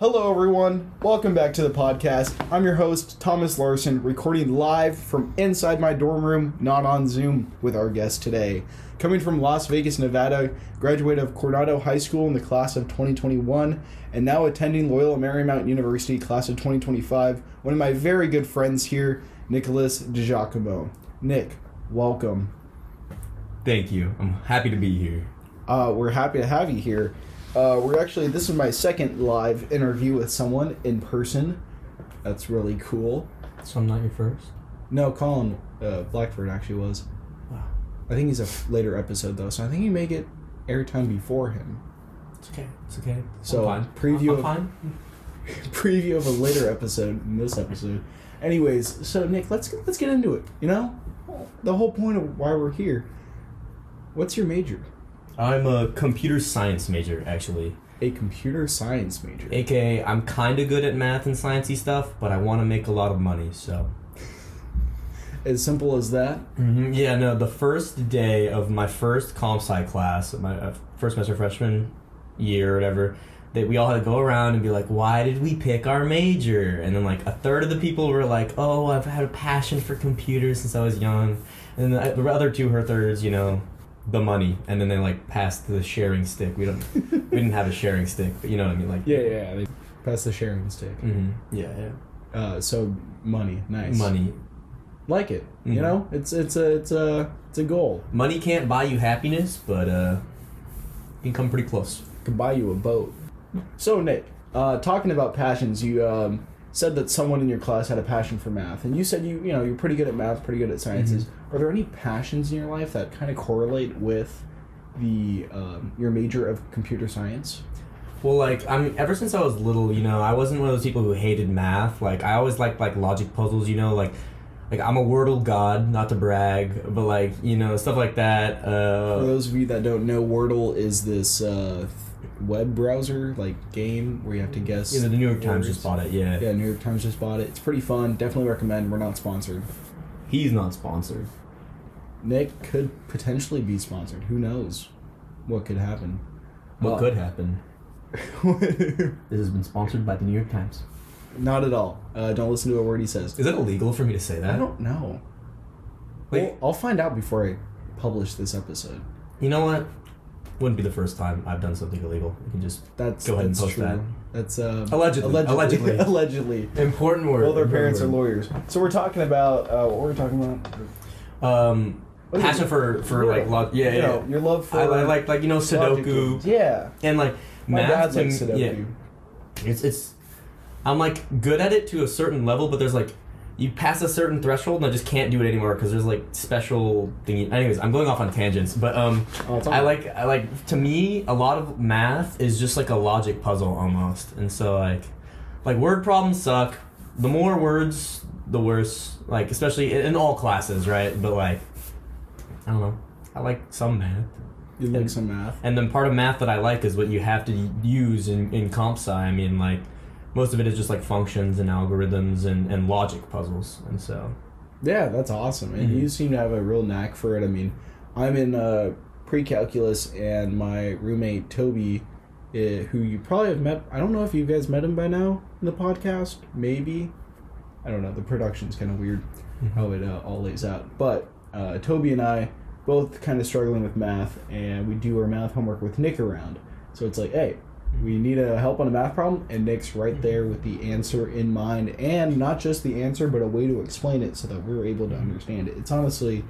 Hello, everyone. Welcome back to the podcast. I'm your host, Thomas Larson, recording live from inside my dorm room, not on Zoom, with our guest today. Coming from Las Vegas, Nevada, graduate of Coronado High School in the class of 2021, and now attending Loyola Marymount University, class of 2025. One of my very good friends here, Nicolas DiGiacomo. Nick, welcome. Thank you. I'm happy to be here. Uh, we're happy to have you here. Uh, we're actually this is my second live interview with someone in person. That's really cool. So I'm not your first? No, Colin uh, Blackford actually was. Wow. I think he's a f- later episode though, so I think you may get airtime before him. It's okay. It's okay. So, I'm fine. preview I'm of- fine. Preview of a later episode in this episode. Anyways, so Nick, let's let's get into it. You know, the whole point of why we're here. What's your major? I'm a computer science major, actually. A computer science major. AKA, I'm kind of good at math and sciencey stuff, but I want to make a lot of money, so. As simple as that. hmm Yeah, no, the first day of my first comp sci class, my uh, first semester freshman year or whatever, that we all had to go around and be like, why did we pick our major? And then, like, a third of the people were like, oh, I've had a passion for computers since I was young. And the other two her thirds, you know, the money. And then they, like, passed the sharing stick. We don't, we didn't have a sharing stick, but you know what I mean? Like, Yeah, yeah. yeah. They pass the sharing stick. mm-hmm. Yeah, yeah. Uh, so money, nice. Money. like it. You Mhm. know, it's it's a it's a it's a goal. Money can't buy you happiness, but, uh, can come pretty close. Can buy you a boat. So Nick, uh, talking about passions, you um, said that someone in your class had a passion for math, and you said you you know you're pretty good at math, pretty good at sciences. Are there any passions in your life that kind of correlate with the um, your major of computer science? Well, like I mean, ever since I was little, you know, I wasn't one of those people who hated math. Like I always liked like logic puzzles, you know, like like I'm a Wordle god, not to brag, but like you know stuff like that. Uh, For those of you that don't know, Wordle is this uh, web browser like game where you have to guess. Yeah, the New York Times words. just bought it. Yeah. Yeah, New York Times just bought it. It's pretty fun. Definitely recommend. We're not sponsored. he's not sponsored. Nick could potentially be sponsored. Who knows what could happen? What Well- could happen? This has been sponsored by the New York Times. not at all. Uh, don't listen to a word he says. Is it illegal for me to say that? I don't know. Wait, Well, I'll find out before I publish this episode. you know what? Wouldn't be the first time I've done something illegal. You can just That's Go ahead and post true. that. That's uh, Allegedly. allegedly. Allegedly. allegedly. important word. Well, their important parents are lawyers. So we're talking about uh, what we're we talking about. Um, What is passion it? for for Yeah. like lo- yeah You yeah. know, your love for I, I like like you know Sudoku. Yeah, and like my math dad to likes Sudoku. yeah, it's it's I'm like good at it to a certain level, but there's like you pass a certain threshold and I just can't do it anymore because there's like special thingy. Anyways, I'm going off on tangents, but um, Oh, I like I like to me a lot of math is just like a logic puzzle almost, and so like like word problems suck. The more words, the worse. Like especially in, in all classes, right? But like I don't know. I like some math. You like some math. And then part of math that I like is what you have to use in, in comp sci. I mean, like, most of it is just like functions and algorithms and, and logic puzzles. And so, Yeah, that's awesome. And Mhm. you seem to have a real knack for it. I mean, I'm in uh, pre-calculus, and my roommate Toby, uh, who you probably have met. I don't know if you guys met him by now in the podcast. Maybe. I don't know. The production's kind of weird how it uh, all lays out. But uh, Toby and I both kind of struggling with math, and we do our math homework with Nick around. So it's like, hey, we need a help on a math problem, and Nick's right there with the answer in mind, and not just the answer, but a way to explain it so that we're able to understand it. It's honestly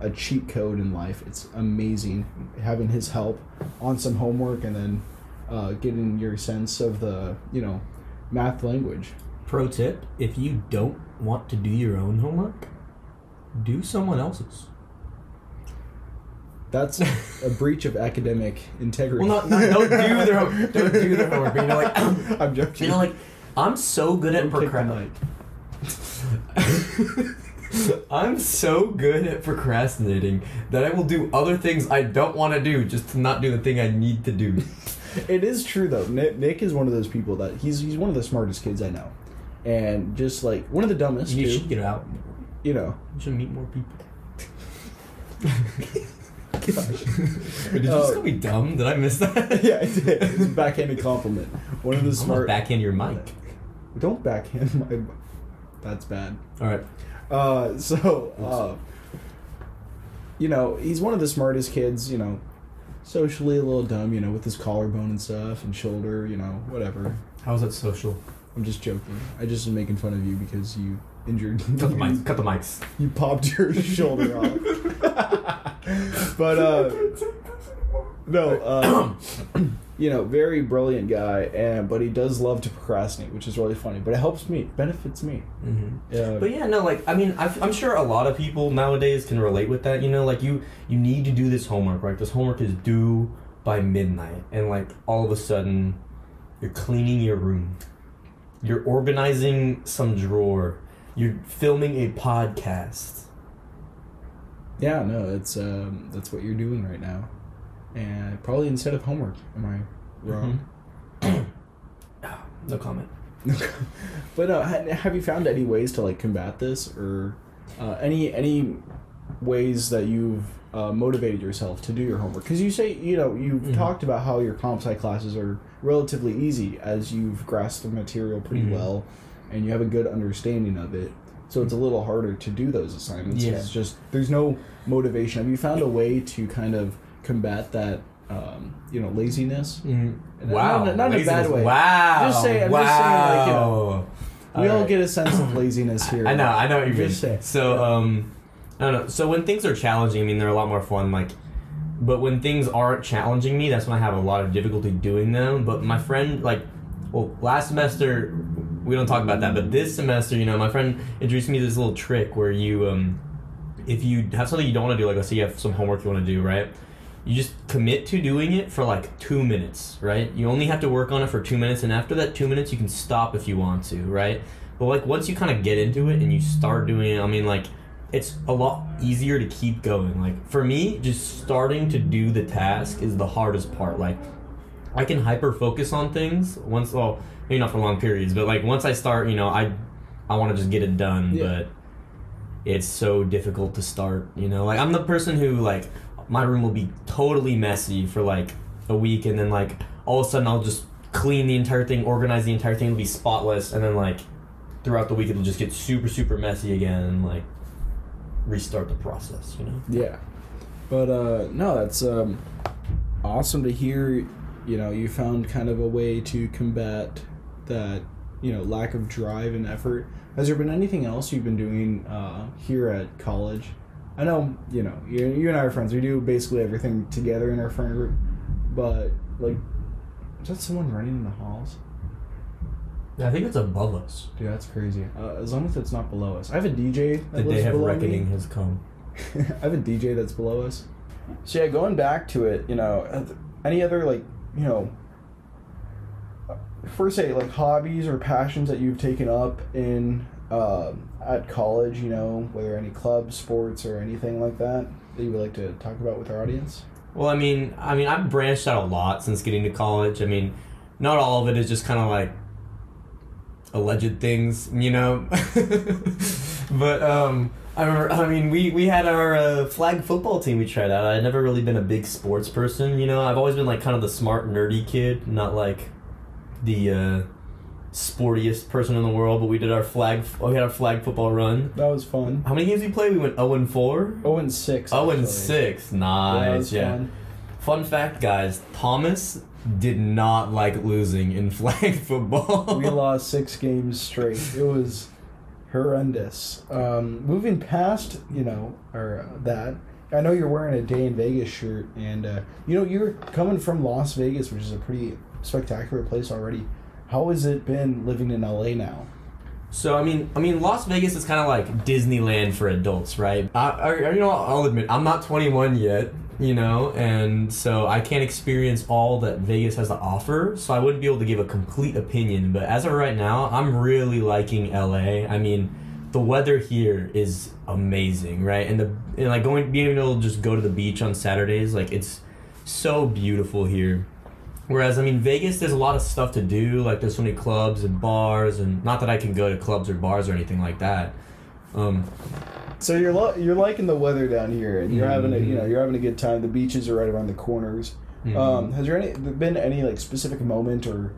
a cheat code in life. It's amazing having his help on some homework, and then uh, getting your sense of the you know math language. pro tip if you don't want to do your own homework, do someone else's. That's a breach of academic integrity. Well, not, not don't do their home- don't do their homework. But you know, like I'm joking. you know, like I'm so good at procrastinating. I'm so good at procrastinating that I will do other things I don't want to do just to not do the thing I need to do. It is true though. Nick, Nick is one of those people that he's he's one of the smartest kids I know, and just like one of the dumbest You too. should get out. You know, You should meet more people. Gosh. Did you Oh. just call me dumb? Did I miss that? yeah, I did. It's a backhanded compliment. One of the I'm gonna smart. backhand your mic. Don't backhand my. That's bad. All right. Uh, so, uh, you know, he's one of the smartest kids. You know, socially a little dumb. You know, with his collarbone and stuff and shoulder. You know, whatever. How's that social? I'm just joking. I just am making fun of you because you injured. Cut the mics. Cut the mics. You popped your shoulder off. but uh, no, uh, you know, very brilliant guy, and but he does love to procrastinate, which is really funny. But it helps me, benefits me. Mm-hmm. Yeah, But yeah, no, like I mean, I, I'm sure a lot of people nowadays can relate with that. You know, like you you need to do this homework, right? This homework is due by midnight, and like all of a sudden, you're cleaning your room, you're organizing some drawer, you're filming a podcast. yeah, no, it's um, that's what you're doing right now, and probably instead of homework. Am I wrong? Ah, no comment. but uh, have you found any ways to like combat this, or uh, any any ways that you've uh, motivated yourself to do your homework? Because you say you know you've Mhm. talked about how your comp sci classes are relatively easy as you've grasped the material pretty Mhm. well, and you have a good understanding of it. So it's a little harder to do those assignments. Yeah. It's just there's no motivation. Have you found a way to kind of combat that? Um, you know, laziness. Mm, Not- wow, not- not in a bad way. Wow, Just say- I'm wow. just saying, like, you know, We all Alright. get a sense of laziness here. I know, I know what you mean. Just say. So, um, I don't know. So when things are challenging, I mean, they're a lot more fun. Like, but when things aren't challenging me, that's when I have a lot of difficulty doing them. But my friend, like, well, last semester we don't talk about that, but this semester, you know, my friend introduced me to this little trick where you, um, if you have something you don't want to do, like let's say you have some homework you want to do, right? You just commit to doing it for like two minutes, right? You only have to work on it for two minutes, and after that two minutes, you can stop if you want to, right? But like once you kind of get into it and you start doing it, I mean, like it's a lot easier to keep going. Like for me, just starting to do the task is the hardest part. Like I can hyper focus on things once, well, maybe not for long periods, but like once I start, you know, I I want to just get it done, Yeah. but it's so difficult to start. You know, like I'm the person who like my room will be totally messy for like a week, and then like all of a sudden I'll just clean the entire thing, organize the entire thing, it'll be spotless, and then like throughout the week it'll just get super super messy again, and like restart the process. You know. Yeah, but uh, no, that's um, awesome to hear. You know, you found kind of a way to combat that. You know, lack of drive and effort. Has there been anything else you've been doing uh, here at college? I know, you know, you, you and I are friends. We do basically everything together in our friend group. But like, is that someone running in the halls? I think it's above us. Dude, that's crazy. Uh, as long as it's not below us. I have a DJ that The lives day of reckoning me. has come. I have a DJ that's below us. So yeah, going back to it, you know, uh, any other like, you know, uh, first say like hobbies or passions that you've taken up in uh, at college, you know, whether any clubs, sports, or anything like that that you would like to talk about with our audience. Well, I mean, I mean, I've branched out a lot since getting to college. I mean, not all of it is just kind of like alleged things, you know. but um, I remember. I mean, we we had our uh, flag football team we tried out. I'd never really been a big sports person, you know. I've always been like kind of the smart, nerdy kid, not like the uh, sportiest person in the world. But we did our flag. We had our flag football run. That was fun. How many games we played? We went zero and four. Oh and six. Oh and six. Yeah, Nice. was Yeah. Fun. Fact, guys. Thomas did not like losing in flag football. we lost six games straight. It was horrendous. Um, moving past, you know, or uh, that. I know you're wearing a Day in Vegas shirt, and uh, you know you're coming from Las Vegas, which is a pretty spectacular place already. How has it been living in LA now? So I mean, I mean, Las Vegas is kind of like Disneyland for adults, right? I, I, you know, I'll admit I'm not 21 yet, you know, and so I can't experience all that Vegas has to offer. So I wouldn't be able to give a complete opinion. But as of right now, I'm really liking LA. I mean, the weather here is amazing, right? And the and like going being able to just go to the beach on Saturdays, like it's so beautiful here. Whereas, I mean, Vegas, there's a lot of stuff to do. Like, there's so many clubs and bars, and not that I can go to clubs or bars or anything like that. Um, So you're lo- you're liking the weather down here, and you're having a you know you're having a good time. The beaches are right around the corners. Mhm. Um, has there any been any like specific moment or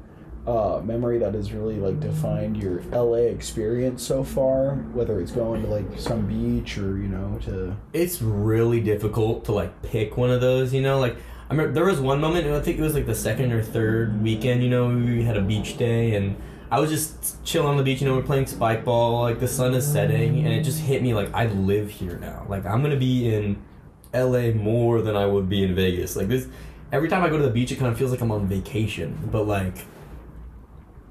uh, memory that has really like defined your LA experience so far? Whether it's going to like some beach or you know to it's really difficult to like pick one of those. You know, like I remember there was one moment. I think it was like the second or third weekend. You know, we had a beach day and. I was just chilling on the beach, you know, we're playing spike ball, like the sun is setting, and it just hit me like I live here now. Like I'm gonna be in LA more than I would be in Vegas. Like this every time I go to the beach it kind of feels like I'm on vacation. But like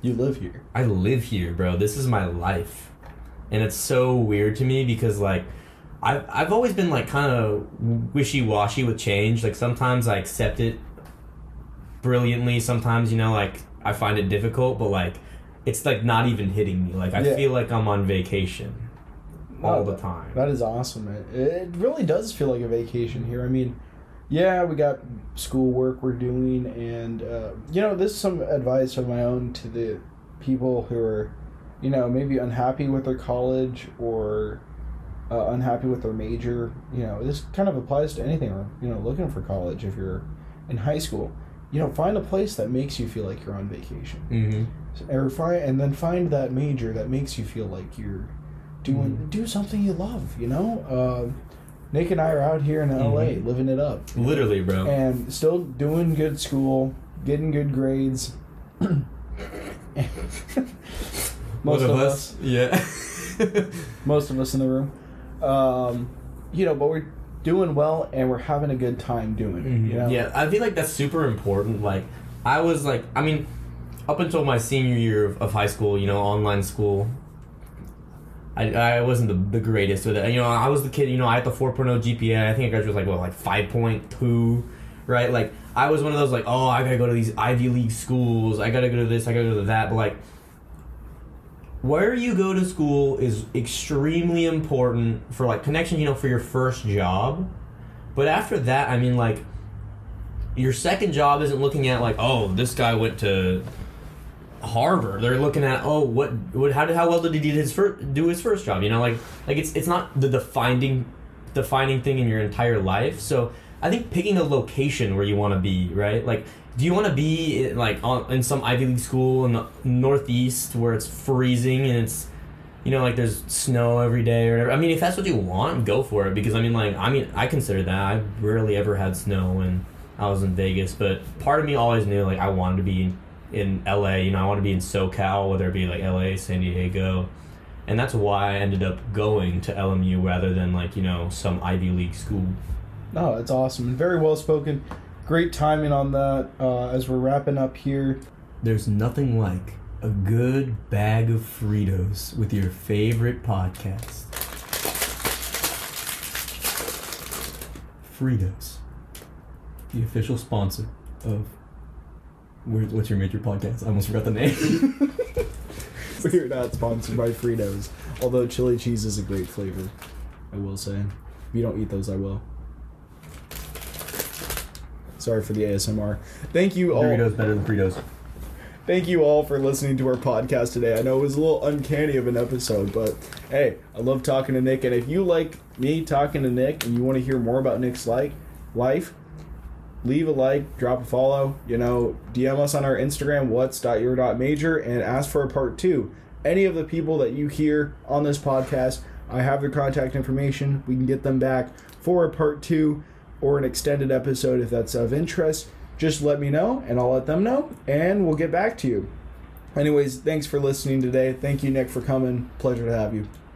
you live here. I live here, bro. This is my life. And it's so weird to me because like I've I've always been like kind of wishy washy with change. Like sometimes I accept it brilliantly. Sometimes you know like I find it difficult, but like it's like not even hitting me. Like I Yeah. feel like I'm on vacation all the time. That is awesome. It, it really does feel like a vacation here. I mean, yeah, we got schoolwork we're doing, and uh, you know, this is some advice of my own to the people who are, you know, maybe unhappy with their college or uh, unhappy with their major. You know, this kind of applies to anything. Or you know, looking for college if you're in high school. You know, find a place that makes you feel like you're on vacation Mm-hmm. Or find and then find that major that makes you feel like you're doing Mhm. do something you love you know um, nick and i are out here in la Mhm. living it up Literally, bro. and still doing good school getting good grades most One of us Yeah. most of us in the room um, you know but we're doing well and we're having a good time doing it you know? Mm-hmm. Yeah, I feel like that's super important. Like, I was like, I mean, up until my senior year of, of high school, you know, online school, I, I wasn't the, the greatest with it. You know, I was the kid, you know, I had the 4.0 GPA. I think I graduated like, what, like 5.2, right? Like, I was one of those, like, oh, I gotta go to these Ivy League schools. I gotta go to this, I gotta go to that. But, like, where you go to school is extremely important for, like, connection, you know, for your first job. But after that, I mean, like, your second job isn't looking at like, oh, this guy went to Harvard. They're looking at, oh, what, what, how did, how well did he do his first, do his first job? You know, like, like it's, it's not the defining, defining thing in your entire life. So I think picking a location where you want to be, right? Like, do you want to be like on in some Ivy League school in the Northeast where it's freezing and it's you know, like there's snow every day or whatever. I mean, if that's what you want, go for it. Because I mean, like, I mean, I consider that. I rarely ever had snow when I was in Vegas, but part of me always knew like I wanted to be in, in LA. You know, I want to be in SoCal, whether it be like LA, San Diego, and that's why I ended up going to LMU rather than like you know some Ivy League school. No, it's awesome and very well spoken. Great timing on that uh, as we're wrapping up here. There's nothing like a good bag of Fritos with your favorite podcast. Fritos, the official sponsor of. What's your major podcast? I almost forgot the name. We're not sponsored by Fritos, although chili cheese is a great flavor. I will say. If you don't eat those, I will. Sorry for the ASMR. Thank you all. Doritos better than Fritos. Thank you all for listening to our podcast today. I know it was a little uncanny of an episode, but hey, I love talking to Nick. And if you like me talking to Nick and you want to hear more about Nick's like life, leave a like, drop a follow. You know, DM us on our Instagram, what's.your.major, and ask for a part two. Any of the people that you hear on this podcast, I have their contact information. We can get them back for a part two or an extended episode if that's of interest. Just let me know and I'll let them know and we'll get back to you. Anyways, thanks for listening today. Thank you, Nick, for coming. Pleasure to have you.